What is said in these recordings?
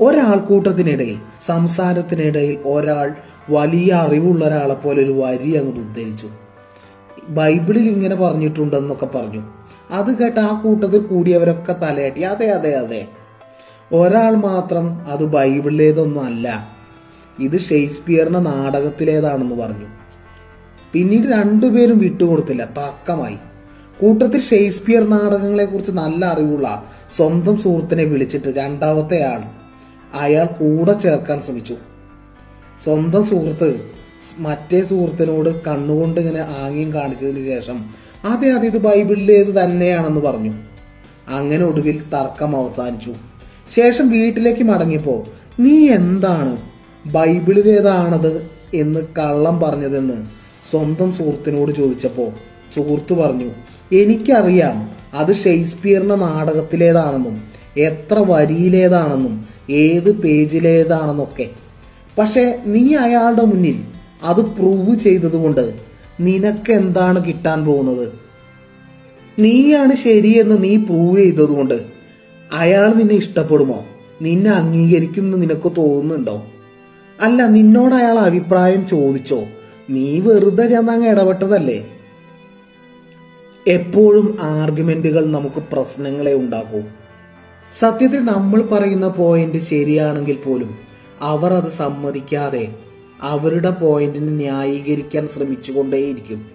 ഒരാൾക്കൂട്ടത്തിനിടയിൽ സംസാരത്തിനിടയിൽ ഒരാൾ വലിയ അറിവുള്ള ഒരാളെ പോലെ ഒരു വരി അങ്ങോട്ട് ഉദ്ധരിച്ചു. ബൈബിളിൽ ഇങ്ങനെ പറഞ്ഞിട്ടുണ്ടെന്നൊക്കെ പറഞ്ഞു. അത് കേട്ട് ആ കൂട്ടത്തിൽ കൂടിയവരൊക്കെ തലയാട്ടി അതെ അതെ അതെ. ഒരാൾ മാത്രം അത് ബൈബിളിലേതൊന്നും അല്ല. ഇത് ഷേക്സ്പിയറിന്റെ നാടകത്തിലേതാണെന്ന് പറഞ്ഞു. പിന്നീട് രണ്ടുപേരും വിട്ടുകൊടുത്തില്ല. തർക്കമായി. കൂട്ടത്തിൽ ഷേക്സ്പിയർ നാടകങ്ങളെ കുറിച്ച് നല്ല അറിവുള്ള സ്വന്തം സുഹൃത്തിനെ വിളിച്ചിട്ട് രണ്ടാമത്തെ ആൾ അയാൾ കൂടെ ചേർക്കാൻ ശ്രമിച്ചു. സ്വന്തം സുഹൃത്ത് മറ്റേ സുഹൃത്തിനോട് കണ്ണുകൊണ്ട് ഇങ്ങനെ ആംഗ്യം കാണിച്ചതിന് ശേഷം അതെ അതെ ഇത് ബൈബിളിലേത് തന്നെയാണെന്ന് പറഞ്ഞു. അങ്ങനെ ഒടുവിൽ തർക്കം അവസാനിച്ചു. ശേഷം വീട്ടിലേക്ക് മടങ്ങിയപ്പോ നീ എന്താണ് ബൈബിളിലേതാണത് എന്ന് കള്ളം പറഞ്ഞതെന്ന് സ്വന്തം സുഹൃത്തിനോട് ചോദിച്ചപ്പോ സുഹൃത്ത് പറഞ്ഞു എനിക്കറിയാം അത് ഷേക്സ്പിയറിന്റെ നാടകത്തിലേതാണെന്നും എത്ര വരിയിലേതാണെന്നും ഏത് പേജിലേതാണെന്നൊക്കെ. പക്ഷെ നീ അയാളുടെ മുന്നിൽ അത് പ്രൂവ് ചെയ്തതുകൊണ്ട് നിനക്ക് എന്താണ് കിട്ടാൻ പോകുന്നത്? നീയാണ് ശരിയെന്ന് നീ പ്രൂവ് ചെയ്തതുകൊണ്ട് അയാൾ നിന്നെ ഇഷ്ടപ്പെടുമോ? നിന്നെ അംഗീകരിക്കും എന്ന് നിനക്ക് തോന്നുന്നുണ്ടോ? അല്ല നിന്നോട് അയാൾ അഭിപ്രായം ചോദിച്ചോ? നീ വെറുതെ ചെന്നങ്ങ് ഇടപെട്ടതല്ലേ? എപ്പോഴും ആർഗ്യുമെന്റുകൾ നമുക്ക് പ്രശ്നങ്ങളെ ഉണ്ടാക്കൂ. സത്യത്തിൽ നമ്മൾ പറയുന്ന പോയിന്റ് ശരിയാണെങ്കിൽ പോലും അവർ അത് സമ്മതിക്കാതെ അവരുടെ പോയിന്റിനെ ന്യായീകരിക്കാൻ ശ്രമിച്ചുകൊണ്ടേയിരിക്കും.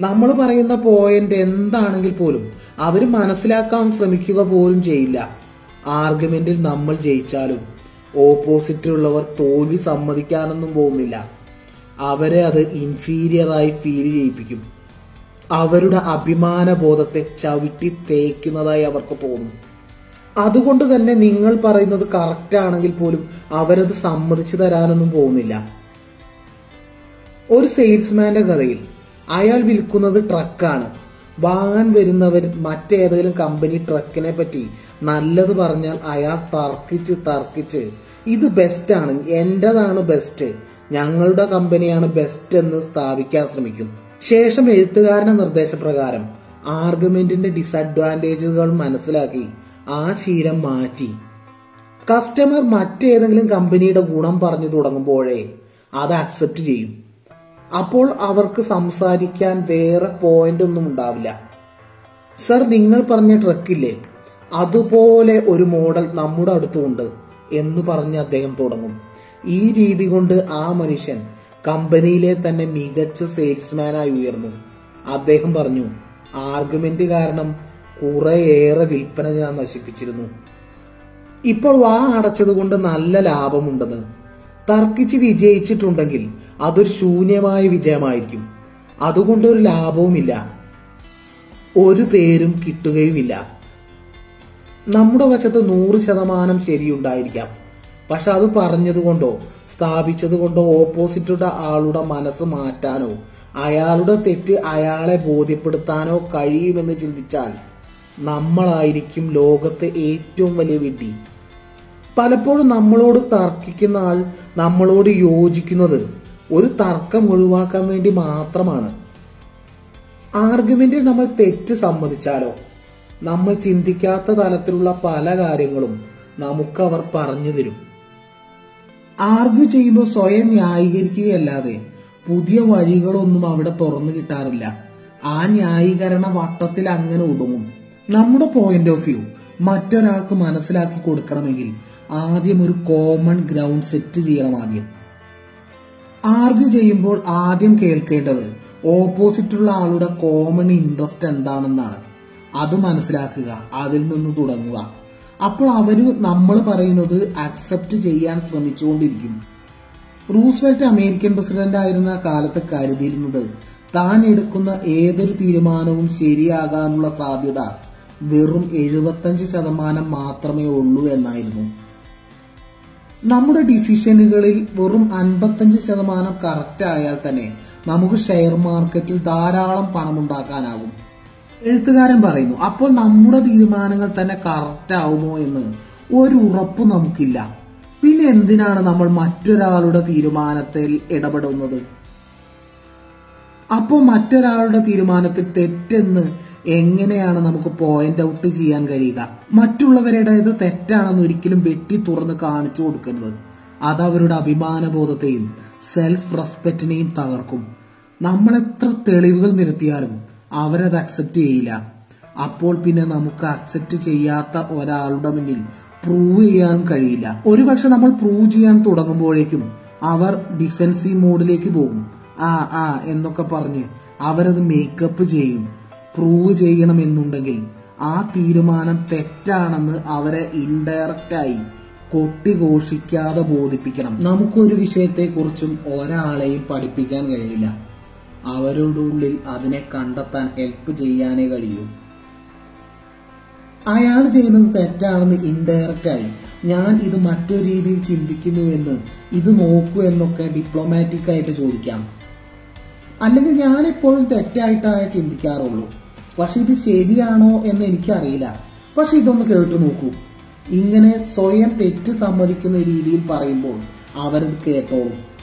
നമ്മൾ പറയുന്ന പോയിന്റ് എന്താണെങ്കിൽ പോലും അവർ മനസ്സിലാക്കാൻ ശ്രമിക്കുക പോലും ചെയ്യില്ല. ആർഗ്യുമെന്റിൽ നമ്മൾ ജയിച്ചാലും ഓപ്പോസിറ്റിലുള്ളവർ തോൽവി സമ്മതിക്കാനൊന്നും പോകുന്നില്ല. അവരെ അത് ഇൻഫീരിയറായി ഫീൽ ചെയ്യിപ്പിക്കും. അവരുടെ അഭിമാന ബോധത്തെ ചവിട്ടി തേക്കുന്നതായി അവർക്ക് തോന്നും. അതുകൊണ്ട് തന്നെ നിങ്ങൾ പറയുന്നത് കറക്റ്റ് ആണെങ്കിൽ പോലും അവരത് സമ്മതിച്ചു തരാനൊന്നും പോകുന്നില്ല. ഒരു സെയിൽസ്മാന്റെ കഥയിൽ അയാൾ വിൽക്കുന്നത് ട്രക്കാണ് വാങ്ങാൻ വരുന്നവർ മറ്റേതെങ്കിലും കമ്പനി ട്രക്കിനെ പറ്റി നല്ലത് പറഞ്ഞാൽ അയാൾ തർക്കിച്ച് തർക്കിച്ച് ഇത് ബെസ്റ്റ് ആണ് എന്റേതാണ് ബെസ്റ്റ് ഞങ്ങളുടെ കമ്പനിയാണ് ബെസ്റ്റ് എന്ന് സ്ഥാപിക്കാൻ ശ്രമിക്കും. ശേഷം എഴുത്തുകാരന്റെ നിർദ്ദേശപ്രകാരം ആർഗ്യുമെന്റിന്റെ ഡിസഡ്വാന്റേജുകൾ മനസ്സിലാക്കി ആ ശീലം മാറ്റി. കസ്റ്റമർ മറ്റേതെങ്കിലും കമ്പനിയുടെ ഗുണം പറഞ്ഞു തുടങ്ങുമ്പോഴേ അത് അക്സെപ്റ്റ് ചെയ്യും. അപ്പോൾ അവർക്ക് സംസാരിക്കാൻ വേറെ പോയിന്റ് ഒന്നും ഉണ്ടാവില്ല. സർ നിങ്ങൾ പറഞ്ഞ ട്രക്കില്ലേ അതുപോലെ ഒരു മോഡൽ നമ്മുടെ അടുത്തുണ്ട് എന്ന് പറഞ്ഞ് അദ്ദേഹം തുടങ്ങും. ഈ രീതി കൊണ്ട് ആ മനുഷ്യൻ കമ്പനിയിലെ തന്നെ മികച്ച സെയിൽസ്മാനായി ഉയർന്നു. അദ്ദേഹം പറഞ്ഞു ആർഗ്യുമെന്റ് കാരണം കുറെയേറെ വിൽപ്പന ഞാൻ നശിപ്പിച്ചിരുന്നു. ഇപ്പോൾ വാ അടച്ചത് കൊണ്ട് നല്ല ലാഭമുണ്ടെന്ന്. തർക്കിച്ച് വിജയിച്ചിട്ടുണ്ടെങ്കിൽ അതൊരു ശൂന്യമായ വിജയമായിരിക്കും. അതുകൊണ്ട് ഒരു ലാഭവുമില്ല. ഒരു പേരും കിട്ടുകയുമില്ല. നമ്മുടെ വശത്ത് നൂറ് ശതമാനം ശരിയുണ്ടായിരിക്കാം. പക്ഷെ അത് പറഞ്ഞതുകൊണ്ടോ സ്ഥാപിച്ചതുകൊണ്ടോ ഓപ്പോസിറ്റുടെ ആളുടെ മനസ്സ് മാറ്റാനോ അയാളുടെ തെറ്റ് അയാളെ ബോധ്യപ്പെടുത്താനോ കഴിയുമെന്ന് ചിന്തിച്ചാൽ നമ്മളായിരിക്കും ലോകത്തെ ഏറ്റവും വലിയ വിഡ്ഢി. പലപ്പോഴും നമ്മളോട് തർക്കിക്കുന്ന ആൾ നമ്മളോട് യോജിക്കുന്നത് ഒരു തർക്കം ഒഴിവാക്കാൻ വേണ്ടി മാത്രമാണ്. ആർഗ്യുമെന്റിൽ നമ്മൾ തെറ്റ് സമ്മതിച്ചാലോ? നമ്മൾ ചിന്തിക്കാത്ത തലത്തിലുള്ള പല കാര്യങ്ങളും നമുക്ക് അവർ പറഞ്ഞു തരും. ആർഗ്യൂ ചെയ്യുമ്പോൾ സ്വയം ന്യായീകരിക്കുകയല്ലാതെ പുതിയ വഴികളൊന്നും അവിടെ തുറന്നു കിട്ടാറില്ല. ആ ന്യായീകരണ വട്ടത്തിൽ അങ്ങനെ ഒതുങ്ങും നമ്മുടെ പോയിന്റ് ഓഫ് വ്യൂ മറ്റൊരാൾക്ക് മനസ്സിലാക്കി കൊടുക്കണമെങ്കിൽ ആദ്യം ഒരു കോമൺ ഗ്രൗണ്ട് സെറ്റ് ചെയ്യണം ആദ്യം. ആർഗ്യൂ ചെയ്യുമ്പോൾ ആദ്യം കേൾക്കേണ്ടത് ഓപ്പോസിറ്റുള്ള ആളുടെ കോമൺ ഇൻട്രസ്റ്റ് എന്താണെന്നാണ്. അത് മനസ്സിലാക്കുക അതിൽ നിന്ന് തുടങ്ങുക. അപ്പോൾ അവർ നമ്മൾ പറയുന്നത് അക്സെപ്റ്റ് ചെയ്യാൻ ശ്രമിച്ചുകൊണ്ടിരിക്കും. റൂസ്വെൽറ്റ് അമേരിക്കൻ പ്രസിഡന്റ് ആയിരുന്ന കാലത്ത് കരുതിയിരുന്നത് താൻ എടുക്കുന്ന ഏതൊരു തീരുമാനവും ശരിയാകാനുള്ള സാധ്യത വെറും എഴുപത്തഞ്ച് ശതമാനം മാത്രമേ ഉള്ളൂ എന്നായിരുന്നു. നമ്മുടെ ഡിസിഷനുകളിൽ വെറും അൻപത്തഞ്ച് ശതമാനം കറക്റ്റ് ആയാൽ തന്നെ നമുക്ക് ഷെയർ മാർക്കറ്റിൽ ധാരാളം പണമുണ്ടാക്കാനാകും എഴുത്തുകാരൻ പറയുന്നു അപ്പോൾ നമ്മുടെ തീരുമാനങ്ങൾ തന്നെ കറക്റ്റ് ആവുമോ എന്ന് ഒരു ഉറപ്പ് നമുക്കില്ല. പിന്നെ എന്തിനാണ് നമ്മൾ മറ്റൊരാളുടെ തീരുമാനത്തിൽ ഇടപെടുന്നത്? അപ്പോൾ മറ്റൊരാളുടെ തീരുമാനത്തിൽ തെറ്റെന്ന് എങ്ങനെയാണ് നമുക്ക് പോയിന്റ് ഔട്ട് ചെയ്യാൻ കഴിയുക? മറ്റുള്ളവരുടേത് തെറ്റാണെന്ന് ഒരിക്കലും വെട്ടി തുറന്ന് കാണിച്ചു കൊടുക്കരുത്. അത് അവരുടെ അഭിമാനബോധത്തെയും സെൽഫ് റെസ്പെക്റ്റിനെയും തകർക്കും. നമ്മൾ എത്ര തെളിവുകൾ നിരത്തിയാലും അവരത് അക്സെപ്റ്റ് ചെയ്യില്ല. അപ്പോൾ പിന്നെ നമുക്ക് അക്സെപ്റ്റ് ചെയ്യാത്ത ഒരാളുടെ മുന്നിൽ പ്രൂവ് ചെയ്യാൻ കഴിയില്ല. ഒരുപക്ഷെ നമ്മൾ പ്രൂവ് ചെയ്യാൻ തുടങ്ങുമ്പോഴേക്കും അവർ ഡിഫെൻസീവ് മോഡിലേക്ക് പോകും. ആ ആ എന്നൊക്കെ പറഞ്ഞ് അവരത് മേക്കപ്പ് ചെയ്യും. പ്രൂവ് ചെയ്യണമെന്നുണ്ടെങ്കിൽ ആ തീരുമാനം തെറ്റാണെന്ന് അവരെ ഇൻഡയറക്റ്റായി കൊട്ടിഘോഷിക്കാതെ ബോധിപ്പിക്കണം. നമുക്കൊരു വിഷയത്തെക്കുറിച്ചും ഒരാളെയും പഠിപ്പിക്കാൻ കഴിയില്ല. അവരുടെ ഉള്ളിൽ അതിനെ കണ്ടെത്താൻ ഹെൽപ്പ് ചെയ്യാനേ കഴിയൂ. അയാൾ ചെയ്യുന്നത് തെറ്റാണെന്ന് ഇൻഡയറക്റ്റ് ആയി. ഞാൻ ഇത് മറ്റൊരു രീതിയിൽ ചിന്തിക്കുന്നു എന്ന് ഇത് നോക്കൂ എന്നൊക്കെ ഡിപ്ലോമാറ്റിക് ആയിട്ട് ചോദിക്കാം. അല്ലെങ്കിൽ ഞാൻ എപ്പോഴും തെറ്റായിട്ടാണ് ചിന്തിക്കാറുള്ളൂ. പക്ഷെ ഇത് ശരിയാണോ എന്ന് എനിക്കറിയില്ല. പക്ഷെ ഇതൊന്ന് കേട്ടു നോക്കൂ. ഇങ്ങനെ സ്വയം തെറ്റ് സമ്മതിക്കുന്ന രീതിയിൽ പറയുമ്പോൾ അവരത് കേട്ടോളും.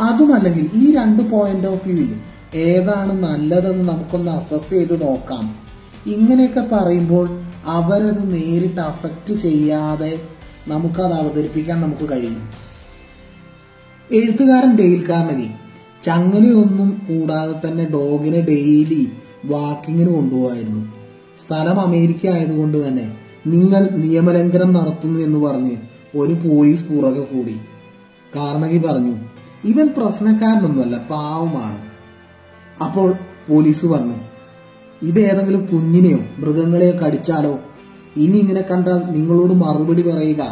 അതുമല്ലെങ്കിൽ ഈ രണ്ട് പോയിന്റ് ഓഫ് വ്യൂവിൽ ഏതാണ് നല്ലതെന്ന് നമുക്കൊന്ന് അസസ് ചെയ്ത് നോക്കാം. ഇങ്ങനെയൊക്കെ പറയുമ്പോൾ അവരത് നേരിട്ട് അഫക്റ്റ് ചെയ്യാതെ നമുക്കത് അവതരിപ്പിക്കാൻ നമുക്ക് കഴിയും. എഴുത്തുകാരൻ ഡെയിൽ കാർണഗി ചങ്ങലയൊന്നും കൂടാതെ തന്നെ ഡോഗിനെ ഡെയിലി വാക്കിങ്ങിന് കൊണ്ടുപോകായിരുന്നു. സ്ഥലം അമേരിക്ക ആയതുകൊണ്ട് തന്നെ നിങ്ങൾ നിയമലംഘനം നടത്തുന്നു എന്ന് പറഞ്ഞ് ഒരു പോലീസ് പുറകെ കൂടി. കാർണകി പറഞ്ഞു ഇവൻ പ്രശ്നക്കാരനൊന്നുമല്ല പാവമാണ്. അപ്പോൾ പോലീസ് പറഞ്ഞു ഇത് ഏതെങ്കിലും കുഞ്ഞിനെയോ മൃഗങ്ങളെയോ കടിച്ചാലോ? ഇനി ഇങ്ങനെ കണ്ടാൽ നിങ്ങളോട് മറുപടി പറയുക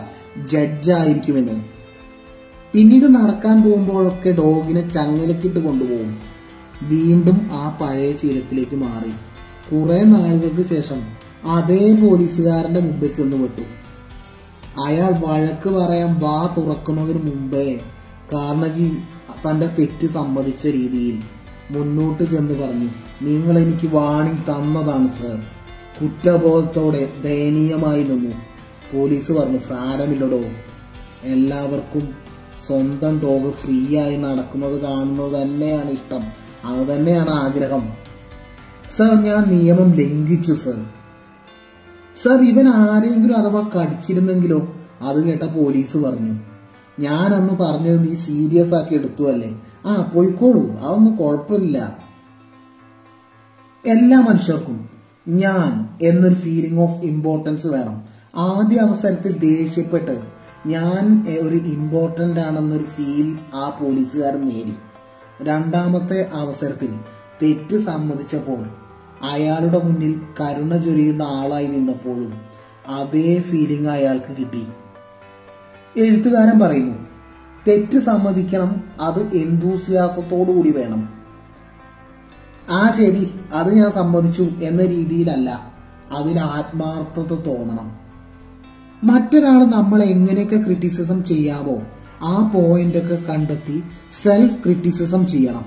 ജഡ്ജായിരിക്കുമെന്ന്. പിന്നീട് നടക്കാൻ പോകുമ്പോഴൊക്കെ ഡോഗിനെ ചങ്ങലക്കിട്ട് കൊണ്ടുപോകും. വീണ്ടും ആ പഴയ ശീലത്തിലേക്ക് മാറി. കുറെ നാളുകൾക്ക് ശേഷം അതേ പോലീസുകാരന്റെ മുമ്പിൽ ചെന്ന് പെട്ടു. അയാൾ വഴക്ക് പറയാൻ വാ തുറക്കുന്നതിന് മുമ്പേ കാർണഗി തന്റെ തെറ്റ് സമ്മതിച്ച രീതിയിൽ മുന്നോട്ട് ചെന്ന് പറഞ്ഞു നിങ്ങൾ എനിക്ക് വാണിംഗ് തന്നതാണ് സർ. കുറ്റബോധത്തോടെ ദയനീയമായി നിന്നു. പോലീസ് പറഞ്ഞു സാരമില്ലടോ. എല്ലാവർക്കും സ്വന്തം ഡോഗ് ഫ്രീ ആയി നടക്കുന്നത് കാണുന്നത് തന്നെയാണ് ഇഷ്ടം. അത് തന്നെയാണ് ആഗ്രഹം. സർ ഞാൻ നിയമം ലംഘിച്ചു സർ സർ ഇവൻ ആരെങ്കിലും അഥവാ കടിച്ചിരുന്നെങ്കിലോ അത് കേട്ട പോലീസ് പറഞ്ഞു. ഞാൻ അന്ന് പറഞ്ഞത് നീ സീരിയസ് ആക്കി എടുത്തു അല്ലേ ആ പോയിക്കോളൂ. അതൊന്നും കുഴപ്പമില്ല. എല്ലാ മനുഷ്യർക്കും ഞാൻ എന്നൊരു ഫീലിംഗ് ഓഫ് ഇമ്പോർട്ടൻസ് വേണം. ആദ്യ അവസരത്തിൽ ദേഷ്യപ്പെട്ട് ഞാൻ ഒരു ഇമ്പോർട്ടന്റ് ആണെന്നൊരു ഫീൽ ആ പോലീസുകാരൻ നേടി. രണ്ടാമത്തെ അവസരത്തിൽ തെറ്റ് സമ്മതിച്ചപ്പോൾ അയാളുടെ മുന്നിൽ കരുണ ചൊരിയുന്ന ആളായി നിന്നപ്പോഴും അതേ ഫീലിംഗ് അയാൾക്ക് കിട്ടി. എഴുത്തുകാരൻ പറയുന്നു തെറ്റ് സമ്മതിക്കണം അത് എന്തൂസിയാസത്തോടുകൂടി വേണം. ആ ശരി അത് ഞാൻ സമ്മതിച്ചു എന്ന രീതിയിലല്ല അതിന് ആത്മാർത്ഥത തോന്നണം. മറ്റൊരാൾ നമ്മൾ എങ്ങനെയൊക്കെ ക്രിറ്റിസിസം ചെയ്യാവോ ആ പോയിന്റൊക്കെ കണ്ടെത്തി സെൽഫ് ക്രിറ്റിസിസം ചെയ്യണം.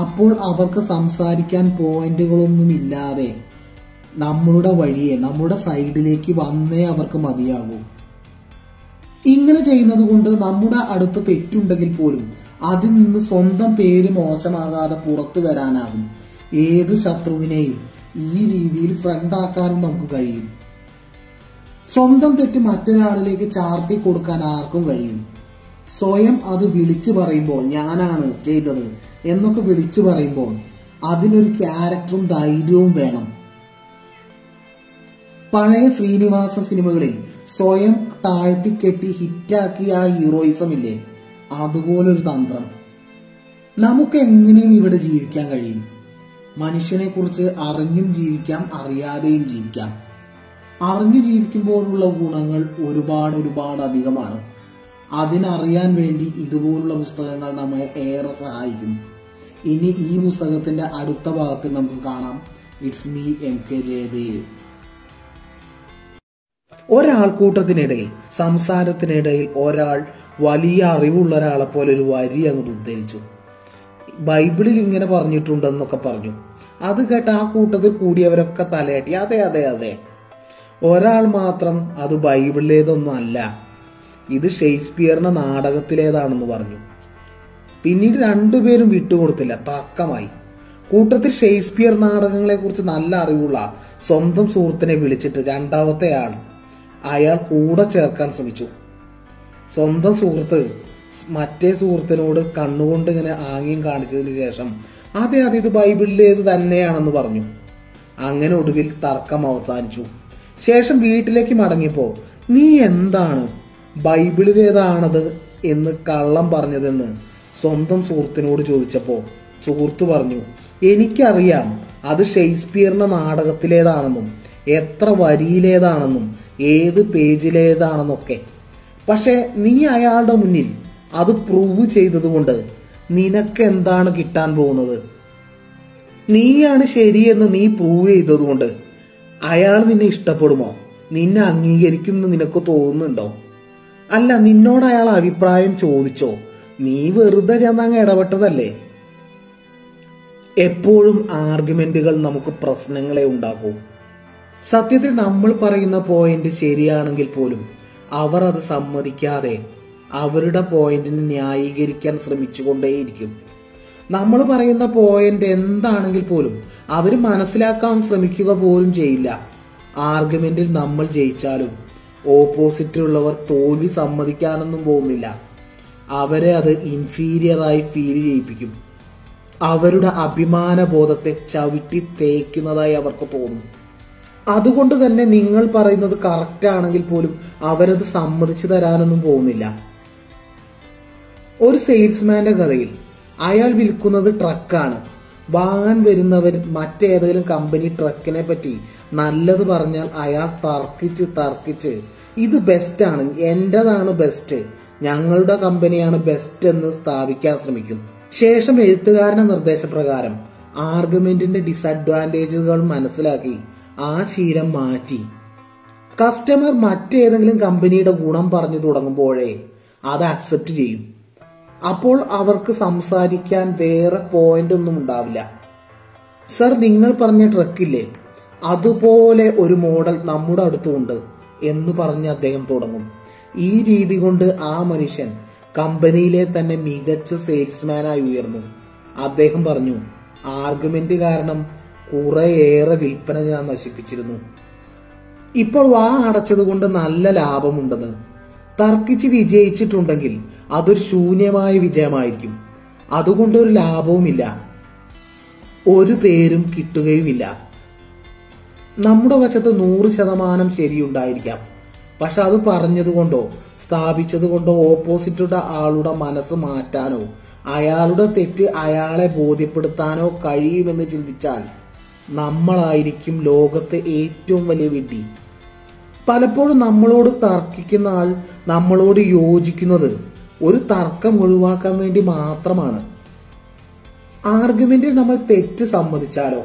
അപ്പോൾ അവർക്ക് സംസാരിക്കാൻ പോയിന്റുകളൊന്നുമില്ലാതെ നമ്മളുടെ വഴിയെ നമ്മുടെ സൈഡിലേക്ക് വന്നേ അവർക്ക് മതിയാകൂ. ഇങ്ങനെ ചെയ്യുന്നത് കൊണ്ട് നമ്മുടെ അടുത്ത് തെറ്റുണ്ടെങ്കിൽ പോലും അതിൽ നിന്ന് സ്വന്തം പേര് മോശമാകാതെ പുറത്തു വരാനാകും. ഏത് ശത്രുവിനെയും ഈ രീതിയിൽ ഫ്രണ്ടാക്കാനും നമുക്ക് കഴിയും. സ്വന്തം തെറ്റ് മറ്റൊരാളിലേക്ക് ചാർത്തി കൊടുക്കാൻ ആർക്കും കഴിയും. സ്വയം അത് വിളിച്ചു പറയുമ്പോൾ ഞാനാണ് ചെയ്തത് എന്നൊക്കെ വിളിച്ചു പറയുമ്പോൾ അതിനൊരു ക്യാരക്ടറും ധൈര്യവും വേണം. പഴയ ശ്രീനിവാസ സിനിമകളിൽ സ്വയം താഴ്ത്തിക്കെട്ടി ഹിറ്റാക്കിയ ആ ഹീറോയിസം ഇല്ലേ അതുപോലൊരു തന്ത്രം. നമുക്ക് എങ്ങനെയും ഇവിടെ ജീവിക്കാൻ കഴിയും. മനുഷ്യനെ കുറിച്ച് അറിഞ്ഞും ജീവിക്കാം അറിയാതെയും ജീവിക്കാം. അറിഞ്ഞു ജീവിക്കുമ്പോഴുള്ള ഗുണങ്ങൾ ഒരുപാട് ഒരുപാട് അധികമാണ്. അതിനറിയാൻ വേണ്ടി ഇതുപോലുള്ള പുസ്തകങ്ങൾ നമ്മെ ഏറെ സഹായിക്കും. ഇനി ഈ പുസ്തകത്തിന്റെ അടുത്ത ഭാഗത്തിൽ നമുക്ക് കാണാം. It's me M K Jayadev ഒരാൾക്കൂട്ടത്തിനിടയിൽ സംസാരത്തിനിടയിൽ ഒരാൾ വലിയ അറിവുള്ള ഒരാളെ പോലെ ഒരു വരി അങ്ങോട്ട് ഉദ്ധരിച്ചു. ബൈബിളിൽ ഇങ്ങനെ പറഞ്ഞിട്ടുണ്ടെന്നൊക്കെ പറഞ്ഞു. അത് കേട്ട് ആ കൂട്ടത്തിൽ കൂടിയവരൊക്കെ തലയാട്ടി അതെ അതെ അതെ. ഒരാൾ മാത്രം അത് ബൈബിളിലേതൊന്നും അല്ല ഇത് ഷേക്സ്പിയറിന്റെ നാടകത്തിലേതാണെന്ന് പറഞ്ഞു. പിന്നീട് രണ്ടുപേരും വിട്ടുകൊടുത്തില്ല. തർക്കമായി. കൂട്ടത്തിൽ ഷേക്സ്പിയർ നാടകങ്ങളെ കുറിച്ച് നല്ല അറിവുള്ള സ്വന്തം സുഹൃത്തിനെ വിളിച്ചിട്ട് രണ്ടാമത്തെ ആൾ അയാൾ കൂടെ ചേർക്കാൻ ശ്രമിച്ചു. സ്വന്തം സുഹൃത്ത് മറ്റേ സുഹൃത്തിനോട് കണ്ണുകൊണ്ട് ഇങ്ങനെ ആംഗ്യം കാണിച്ചതിന് ശേഷം അതെ അതെ ഇത് ബൈബിളിലേത് തന്നെയാണെന്ന് പറഞ്ഞു. അങ്ങനെ ഒടുവിൽ തർക്കം അവസാനിച്ചു. ശേഷം വീട്ടിലേക്ക് മടങ്ങിപ്പോ നീ എന്താണ്? ബൈബിളിലേതാണത് എന്ന് കള്ളം പറഞ്ഞതെന്ന് സ്വന്തം സുഹൃത്തിനോട് ചോദിച്ചപ്പോ സുഹൃത്ത് പറഞ്ഞു എനിക്കറിയാം അത് ഷേക്സ്പിയറിന്റെ നാടകത്തിലേതാണെന്നും എത്ര വരിയിലേതാണെന്നും ഏത് പേജിലേതാണെന്നൊക്കെ. പക്ഷെ നീ അയാളുടെ മുന്നിൽ അത് പ്രൂവ് ചെയ്തതുകൊണ്ട് നിനക്ക് എന്താണ് കിട്ടാൻ പോകുന്നത്? നീയാണ് ശരിയെന്ന് നീ പ്രൂവ് ചെയ്തതുകൊണ്ട് അയാൾ നിന്നെ ഇഷ്ടപ്പെടുമോ? നിന്നെ അംഗീകരിക്കും എന്ന് നിനക്ക് തോന്നുന്നുണ്ടോ? അല്ല നിന്നോട് അയാൾ അഭിപ്രായം ചോദിച്ചോ? നീ വെറുതെ ചെന്നങ്ങ് ഇടപെട്ടതല്ലേ? എപ്പോഴും ആർഗ്യുമെന്റുകൾ നമുക്ക് പ്രശ്നങ്ങളെ ഉണ്ടാക്കൂ. സത്യത്തിൽ നമ്മൾ പറയുന്ന പോയിന്റ് ശരിയാണെങ്കിൽ പോലും അവർ അത് സമ്മതിക്കാതെ അവരുടെ പോയിന്റിനെ ന്യായീകരിക്കാൻ ശ്രമിച്ചുകൊണ്ടേയിരിക്കും. നമ്മൾ പറയുന്ന പോയിന്റ് എന്താണെങ്കിൽ പോലും അവർ മനസ്സിലാക്കാൻ ശ്രമിക്കുക പോലും ചെയ്യില്ല. ആർഗ്യുമെന്റിൽ നമ്മൾ ജയിച്ചാലും ഓപ്പോസിറ്റിലുള്ളവർ തോൽവി സമ്മതിക്കാനൊന്നും പോകുന്നില്ല. അവരെ അത് ഇൻഫീരിയറായി ഫീൽ ചെയ്യിപ്പിക്കും. അവരുടെ അഭിമാന ബോധത്തെ ചവിട്ടി തേക്കുന്നതായി അവർക്ക് തോന്നും. അതുകൊണ്ട് തന്നെ നിങ്ങൾ പറയുന്നത് കറക്റ്റ് ആണെങ്കിൽ പോലും അവരത് സമ്മതിച്ചു തരാനൊന്നും പോകുന്നില്ല. ഒരു സെയിൽസ്മാന്റെ കഥയിൽ അയാൾ വിൽക്കുന്നത് ട്രക്കാണ് വാങ്ങാൻ വരുന്നവർ മറ്റേതെങ്കിലും കമ്പനി ട്രക്കിനെ പറ്റി നല്ലത് പറഞ്ഞാൽ അയാൾ തർക്കിച്ച് തർക്കിച്ച് ഇത് ബെസ്റ്റ് ആണ് എന്റേതാണ് ബെസ്റ്റ് ഞങ്ങളുടെ കമ്പനിയാണ് ബെസ്റ്റ് എന്ന് സ്ഥാപിക്കാൻ ശ്രമിക്കും. ശേഷം എഴുത്തുകാരന്റെ നിർദ്ദേശപ്രകാരം ആർഗ്യുമെന്റിന്റെ ഡിസഡ്വാന്റേജുകൾ മനസ്സിലാക്കി ആ ശീലം മാറ്റി. കസ്റ്റമർ മറ്റേതെങ്കിലും കമ്പനിയുടെ ഗുണം പറഞ്ഞു തുടങ്ങുമ്പോഴേ അത് അക്സെപ്റ്റ് ചെയ്യും. അപ്പോൾ അവർക്ക് സംസാരിക്കാൻ വേറെ പോയിന്റ് ഒന്നും ഉണ്ടാവില്ല. സർ നിങ്ങൾ പറഞ്ഞ ട്രക്കില്ലേ അതുപോലെ ഒരു മോഡൽ നമ്മുടെ അടുത്തുണ്ട് എന്ന് പറഞ്ഞ് അദ്ദേഹം തുടങ്ങും. ഈ രീതി കൊണ്ട് ആ മനുഷ്യൻ കമ്പനിയിലെ തന്നെ മികച്ച സെയിൽസ്മാനായി ഉയർന്നു. അദ്ദേഹം പറഞ്ഞു ആർഗ്യുമെന്റ് കാരണം കുറെയേറെ വിൽപ്പന ഞാൻ നശിപ്പിച്ചിരുന്നു. ഇപ്പോൾ വാ അടച്ചതുകൊണ്ട് നല്ല ലാഭമുണ്ടെന്ന്. തർക്കിച്ച് വിജയിച്ചിട്ടുണ്ടെങ്കിൽ അതൊരു ശൂന്യമായ വിജയമായിരിക്കും. അതുകൊണ്ട് ഒരു ലാഭവുമില്ല. ഒരു പേരും കിട്ടുകയുമില്ല. നമ്മുടെ വശത്ത് നൂറ് ശതമാനം ശരിയുണ്ടായിരിക്കാം. പക്ഷെ അത് പറഞ്ഞതുകൊണ്ടോ സ്ഥാപിച്ചതുകൊണ്ടോ ഓപ്പോസിറ്റുടെ ആളുടെ മനസ്സ് മാറ്റാനോ അയാളുടെ തെറ്റ് അയാളെ ബോധ്യപ്പെടുത്താനോ കഴിയുമെന്ന് ചിന്തിച്ചാൽ നമ്മളായിരിക്കും ലോകത്തെ ഏറ്റവും വലിയ വിഡ്ഢി. പലപ്പോഴും നമ്മളോട് തർക്കിക്കുന്ന ആൾ നമ്മളോട് യോജിക്കുന്നത് ഒരു തർക്കം ഒഴിവാക്കാൻ വേണ്ടി മാത്രമാണ്. ആർഗ്യുമെന്റിൽ നമ്മൾ തെറ്റ് സമ്മതിച്ചാലോ?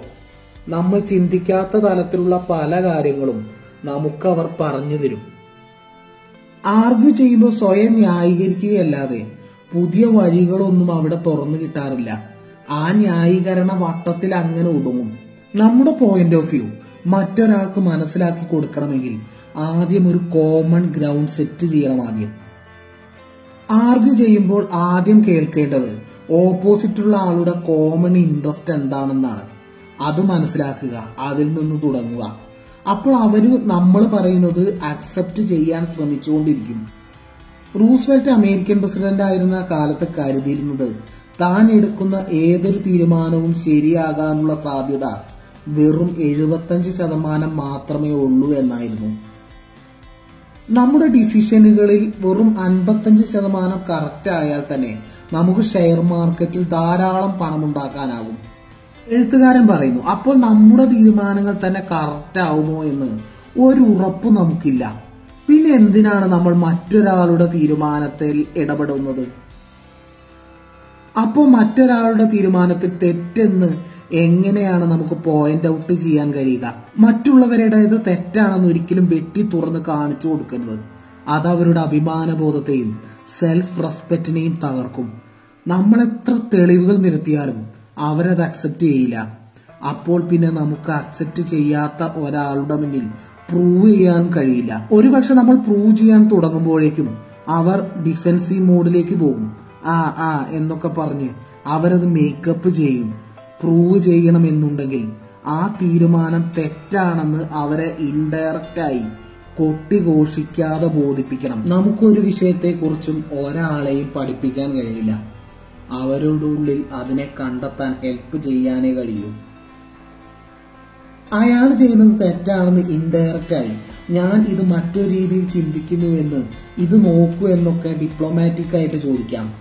നമ്മൾ ചിന്തിക്കാത്ത തലത്തിലുള്ള പല കാര്യങ്ങളും നമുക്ക് അവർ പറഞ്ഞു തരും. ആർഗ്യു ചെയ്യുമ്പോൾ സ്വയം ന്യായീകരിക്കുകയല്ലാതെ പുതിയ വഴികളൊന്നും അവിടെ തുറന്നു കിട്ടാറില്ല. ആ ന്യായീകരണ വട്ടത്തിൽ അങ്ങനെ ഒതുങ്ങും. നമ്മുടെ പോയിന്റ് ഓഫ് വ്യൂ മറ്റൊരാൾക്ക് മനസ്സിലാക്കി കൊടുക്കണമെങ്കിൽ ആദ്യം ഒരു കോമൺ ഗ്രൗണ്ട് സെറ്റ് ചെയ്യണം ആദ്യം. ആർഗ്യൂ ചെയ്യുമ്പോൾ ആദ്യം കേൾക്കേണ്ടത് ഓപ്പോസിറ്റുള്ള ആളുടെ കോമൺ ഇൻട്രസ്റ്റ് എന്താണെന്നാണ്. അത് മനസ്സിലാക്കുക അതിൽ നിന്ന് തുടങ്ങുക. അപ്പോൾ അവർ നമ്മൾ പറയുന്നത് അക്സെപ്റ്റ് ചെയ്യാൻ ശ്രമിച്ചുകൊണ്ടിരിക്കും. റൂസ്വെൽറ്റ് അമേരിക്കൻ പ്രസിഡന്റ് ആയിരുന്ന കാലത്ത് കരുതിയിരുന്നത് താൻ എടുക്കുന്ന ഏതൊരു തീരുമാനവും ശരിയാകാനുള്ള സാധ്യത വെറും എഴുപത്തഞ്ച് ശതമാനം മാത്രമേ ഉള്ളൂ എന്നായിരുന്നു. നമ്മുടെ ഡിസിഷനുകളിൽ വെറും അൻപത്തഞ്ച് ശതമാനം കറക്റ്റ് ആയാൽ തന്നെ നമുക്ക് ഷെയർ മാർക്കറ്റിൽ ധാരാളം പണം ഉണ്ടാക്കാനാകും എഴുത്തുകാരൻ പറയുന്നു അപ്പോൾ നമ്മുടെ തീരുമാനങ്ങൾ തന്നെ കറക്റ്റ് ആവുമോ എന്ന് ഒരു ഉറപ്പ് നമുക്കില്ല. പിന്നെ എന്തിനാണ് നമ്മൾ മറ്റൊരാളുടെ തീരുമാനത്തിൽ ഇടപെടുന്നത്? അപ്പോൾ മറ്റൊരാളുടെ തീരുമാനത്തിൽ തെറ്റെന്ന് എങ്ങനെയാണ് നമുക്ക് പോയിന്റ് ഔട്ട് ചെയ്യാൻ കഴിയുക? മറ്റുള്ളവരുടേത് തെറ്റാണെന്ന് ഒരിക്കലും വെട്ടി തുറന്ന് കാണിച്ചു കൊടുക്കരുത്. അത് അവരുടെ അഭിമാനബോധത്തെയും സെൽഫ് റെസ്പെക്റ്റിനെയും തകർക്കും. നമ്മൾ എത്ര തെളിവുകൾ നിരത്തിയാലും അവരത് അക്സെപ്റ്റ് ചെയ്യില്ല. അപ്പോൾ പിന്നെ നമുക്ക് അക്സെപ്റ്റ് ചെയ്യാത്ത ഒരാളുടെ മുന്നിൽ പ്രൂവ് ചെയ്യാൻ കഴിയില്ല. ഒരുപക്ഷെ നമ്മൾ പ്രൂവ് ചെയ്യാൻ തുടങ്ങുമ്പോഴേക്കും അവർ ഡിഫെൻസീവ് മോഡിലേക്ക് പോകും. ആ ആ എന്നൊക്കെ പറഞ്ഞ് അവരത് മേക്കപ്പ് ചെയ്യും. പ്രൂവ് ചെയ്യണമെന്നുണ്ടെങ്കിൽ ആ തീരുമാനം തെറ്റാണെന്ന് അവരെ ഇൻഡയറക്റ്റായി കൊട്ടിഘോഷിക്കാതെ ബോധിപ്പിക്കണം. നമുക്കൊരു വിഷയത്തെക്കുറിച്ചും ഒരാളെയും പഠിപ്പിക്കാൻ കഴിയില്ല. അവരുടെ ഉള്ളിൽ അതിനെ കണ്ടെത്താൻ ഹെൽപ്പ് ചെയ്യാനേ കഴിയൂ. അയാൾ ചെയ്യുന്നത് തെറ്റാണെന്ന് ഇൻഡയറക്റ്റായി ഞാൻ ഇത് മറ്റൊരു രീതിയിൽ ചിന്തിക്കുന്നു എന്ന് ഇത് നോക്കൂ എന്നൊക്കെ ഡിപ്ലോമാറ്റിക് ആയിട്ട് ചോദിക്കാം.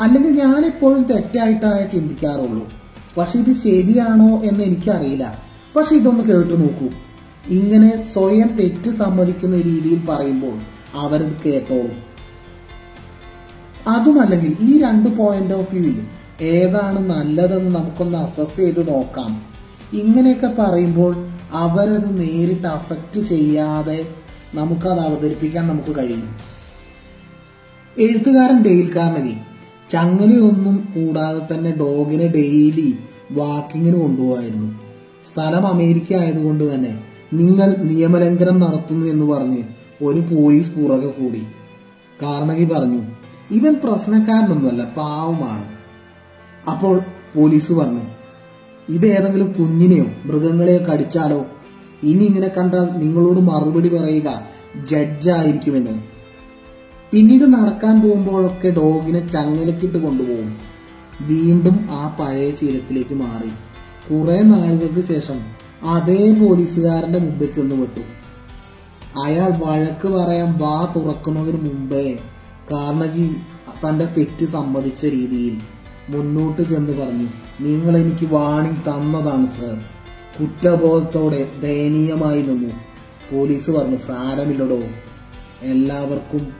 അല്ലെങ്കിൽ ഞാൻ എപ്പോഴും തെറ്റായിട്ടാണ് ചിന്തിക്കാറുള്ളൂ. പക്ഷെ ഇത് ശരിയാണോ എന്ന് എനിക്കറിയില്ല. പക്ഷെ ഇതൊന്ന് കേട്ടു നോക്കൂ. ഇങ്ങനെ സ്വയം തെറ്റ് സമ്മതിക്കുന്ന രീതിയിൽ പറയുമ്പോൾ അവരത് കേട്ടോളും. അതുമല്ലെങ്കിൽ ഈ രണ്ട് പോയിന്റ് ഓഫ് വ്യൂവിൽ ഏതാണ് നല്ലതെന്ന് നമുക്കൊന്ന് അസസ് ചെയ്ത് നോക്കാം. ഇങ്ങനെയൊക്കെ പറയുമ്പോൾ അവരത് നേരിട്ട് അഫക്റ്റ് ചെയ്യാതെ നമുക്കത് അവതരിപ്പിക്കാൻ നമുക്ക് കഴിയും. എഴുത്തുകാരൻ ഡെയിൽ കാർണി ചങ്ങലയൊന്നും കൂടാതെ തന്നെ ഡോഗിനെ ഡെയിലി വാക്കിങ്ങിന് കൊണ്ടുപോകായിരുന്നു സ്ഥലം അമേരിക്ക ആയതുകൊണ്ട് തന്നെ നിങ്ങൾ നിയമലംഘനം നടത്തുന്നു എന്ന് പറഞ്ഞ് ഒരു പോലീസ് പുറകെ കൂടി. കാർണകി പറഞ്ഞു ഇവൻ പ്രശ്നക്കാരനൊന്നുമല്ല പാവമാണ്. അപ്പോൾ പോലീസ് പറഞ്ഞു ഇതേതെങ്കിലും കുഞ്ഞിനെയോ മൃഗങ്ങളെയോ കടിച്ചാലോ? ഇനി ഇങ്ങനെ കണ്ടാൽ നിങ്ങളോട് മറുപടി പറയുക ജഡ്ജായിരിക്കുമെന്ന് പിന്നീട് നടക്കാൻ പോകുമ്പോഴൊക്കെ ഡോഗിനെ ചങ്ങലക്കിട്ട് കൊണ്ടുപോകും. വീണ്ടും ആ പഴയ ശീലത്തിലേക്ക് മാറി. കുറെ നാളുകൾക്ക് ശേഷം അതേ പോലീസുകാരന്റെ മുമ്പിൽ ചെന്ന് പെട്ടു. അയാൾ വഴക്ക് പറയാൻ വാ തുറക്കുന്നതിന് മുമ്പേ കാർണഗി തന്റെ തെറ്റ് സമ്മതിച്ച രീതിയിൽ മുന്നോട്ട് ചെന്ന് പറഞ്ഞു നിങ്ങൾ എനിക്ക് വാണിംഗ് തന്നതാണ് സർ. കുറ്റബോധത്തോടെ ദയനീയമായി നിന്നു. പോലീസ് പറഞ്ഞു സാരമില്ലടോ. എല്ലാവർക്കും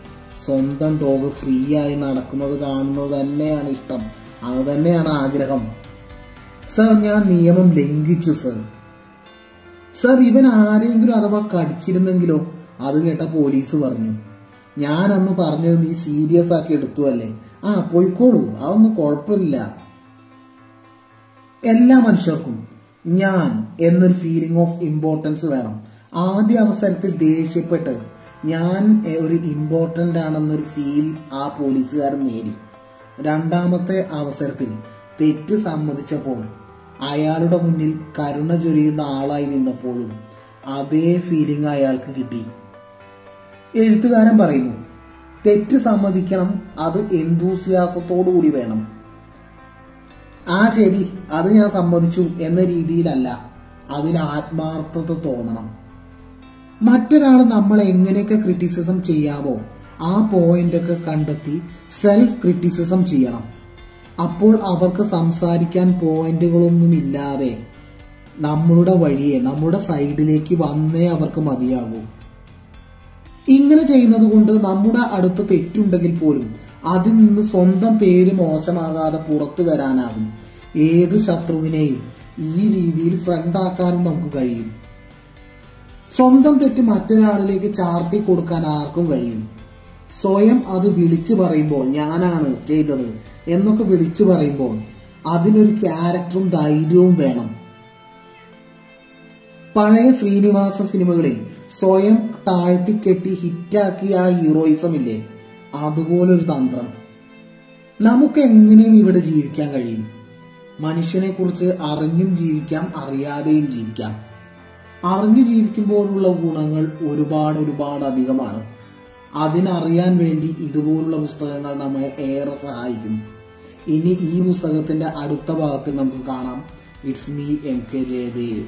സ്വന്തം ഡോഗ് ഫ്രീ ആയി നടക്കുന്നത് കാണുന്നത് തന്നെയാണ് ഇഷ്ടം. അത് തന്നെയാണ് ആഗ്രഹം. സർ ഞാൻ നിയമം ലംഘിച്ചു സർ. സർ ഇവൻ ആരെങ്കിലും അഥവാ കടിച്ചിരുന്നെങ്കിലോ അത് കേട്ട പോലീസ് പറഞ്ഞു. ഞാൻ അന്ന് പറഞ്ഞത് നീ സീരിയസ് ആക്കി എടുത്തു അല്ലേ ആ പോയിക്കോളൂ അതൊന്നും കുഴപ്പമില്ല. എല്ലാ മനുഷ്യർക്കും ഞാൻ എന്നൊരു ഫീലിംഗ് ഓഫ് ഇമ്പോർട്ടൻസ് വേണം. ആദ്യ അവസരത്തിൽ ദേഷ്യപ്പെട്ട് ഞാൻ ഒരു ഇമ്പോർട്ടന്റ് ആണെന്നൊരു ഫീൽ ആ പോലീസുകാരൻ നേടി. രണ്ടാമത്തെ അവസരത്തിൽ തെറ്റ് സമ്മതിച്ചപ്പോൾ അയാളുടെ മുന്നിൽ കരുണ ചൊരിയുന്ന ആളായി നിന്നപ്പോഴും അതേ ഫീലിംഗ് അയാൾക്ക് കിട്ടി. എഴുത്തുകാരൻ പറയുന്നു തെറ്റ് സമ്മതിക്കണം അത് എന്തൂസിയാസത്തോടു കൂടി വേണം. ആ ശരി അത് ഞാൻ സമ്മതിച്ചു എന്ന രീതിയിലല്ല അതിന് ആത്മാർത്ഥത തോന്നണം. മറ്റൊരാൾ നമ്മൾ എങ്ങനെയൊക്കെ ക്രിറ്റിസിസം ചെയ്യാമോ ആ പോയിന്റൊക്കെ കണ്ടെത്തി സെൽഫ് ക്രിറ്റിസിസം ചെയ്യണം. അപ്പോൾ അവർക്ക് സംസാരിക്കാൻ പോയിന്റുകളൊന്നുമില്ലാതെ നമ്മളുടെ വഴിയെ നമ്മുടെ സൈഡിലേക്ക് വന്നേ അവർക്ക് മതിയാകൂ. ഇങ്ങനെ ചെയ്യുന്നത് കൊണ്ട് നമ്മുടെ അടുത്ത് തെറ്റുണ്ടെങ്കിൽ പോലും അതിൽ നിന്ന് സ്വന്തം പേര് മോശമാകാതെ പുറത്തു വരാനാകും. ഏത് ശത്രുവിനെയും ഈ രീതിയിൽ ഫ്രണ്ടാക്കാനും നമുക്ക് കഴിയും. സ്വന്തം തെറ്റ് മറ്റൊരാളിലേക്ക് ചാർത്തി കൊടുക്കാൻ ആർക്കും കഴിയും. സ്വയം അത് വിളിച്ചു പറയുമ്പോൾ ഞാനാണ് ചെയ്തത് എന്നൊക്കെ വിളിച്ചു പറയുമ്പോൾ അതിനൊരു ക്യാരക്ടറും ധൈര്യവും വേണം. പഴയ ശ്രീനിവാസ സിനിമകളിൽ സ്വയം താഴ്ത്തിക്കെട്ടി ഹിറ്റാക്കിയ ആ ഹീറോയിസം ഇല്ലേ അതുപോലൊരു തന്ത്രം. നമുക്ക് എങ്ങനെയും ഇവിടെ ജീവിക്കാൻ കഴിയും. മനുഷ്യനെ കുറിച്ച് അറിഞ്ഞും ജീവിക്കാം അറിയാതെയും ജീവിക്കാം. അറിഞ്ഞു ജീവിക്കുമ്പോഴുള്ള ഗുണങ്ങൾ ഒരുപാട് ഒരുപാട് അധികമാണ്. അതിനറിയാൻ വേണ്ടി ഇതുപോലുള്ള പുസ്തകങ്ങൾ നമ്മളെ ഏറെ സഹായിക്കും. ഇനി ഈ പുസ്തകത്തിന്റെ അടുത്ത ഭാഗത്തിൽ നമുക്ക് കാണാം. It's me M K Jayadev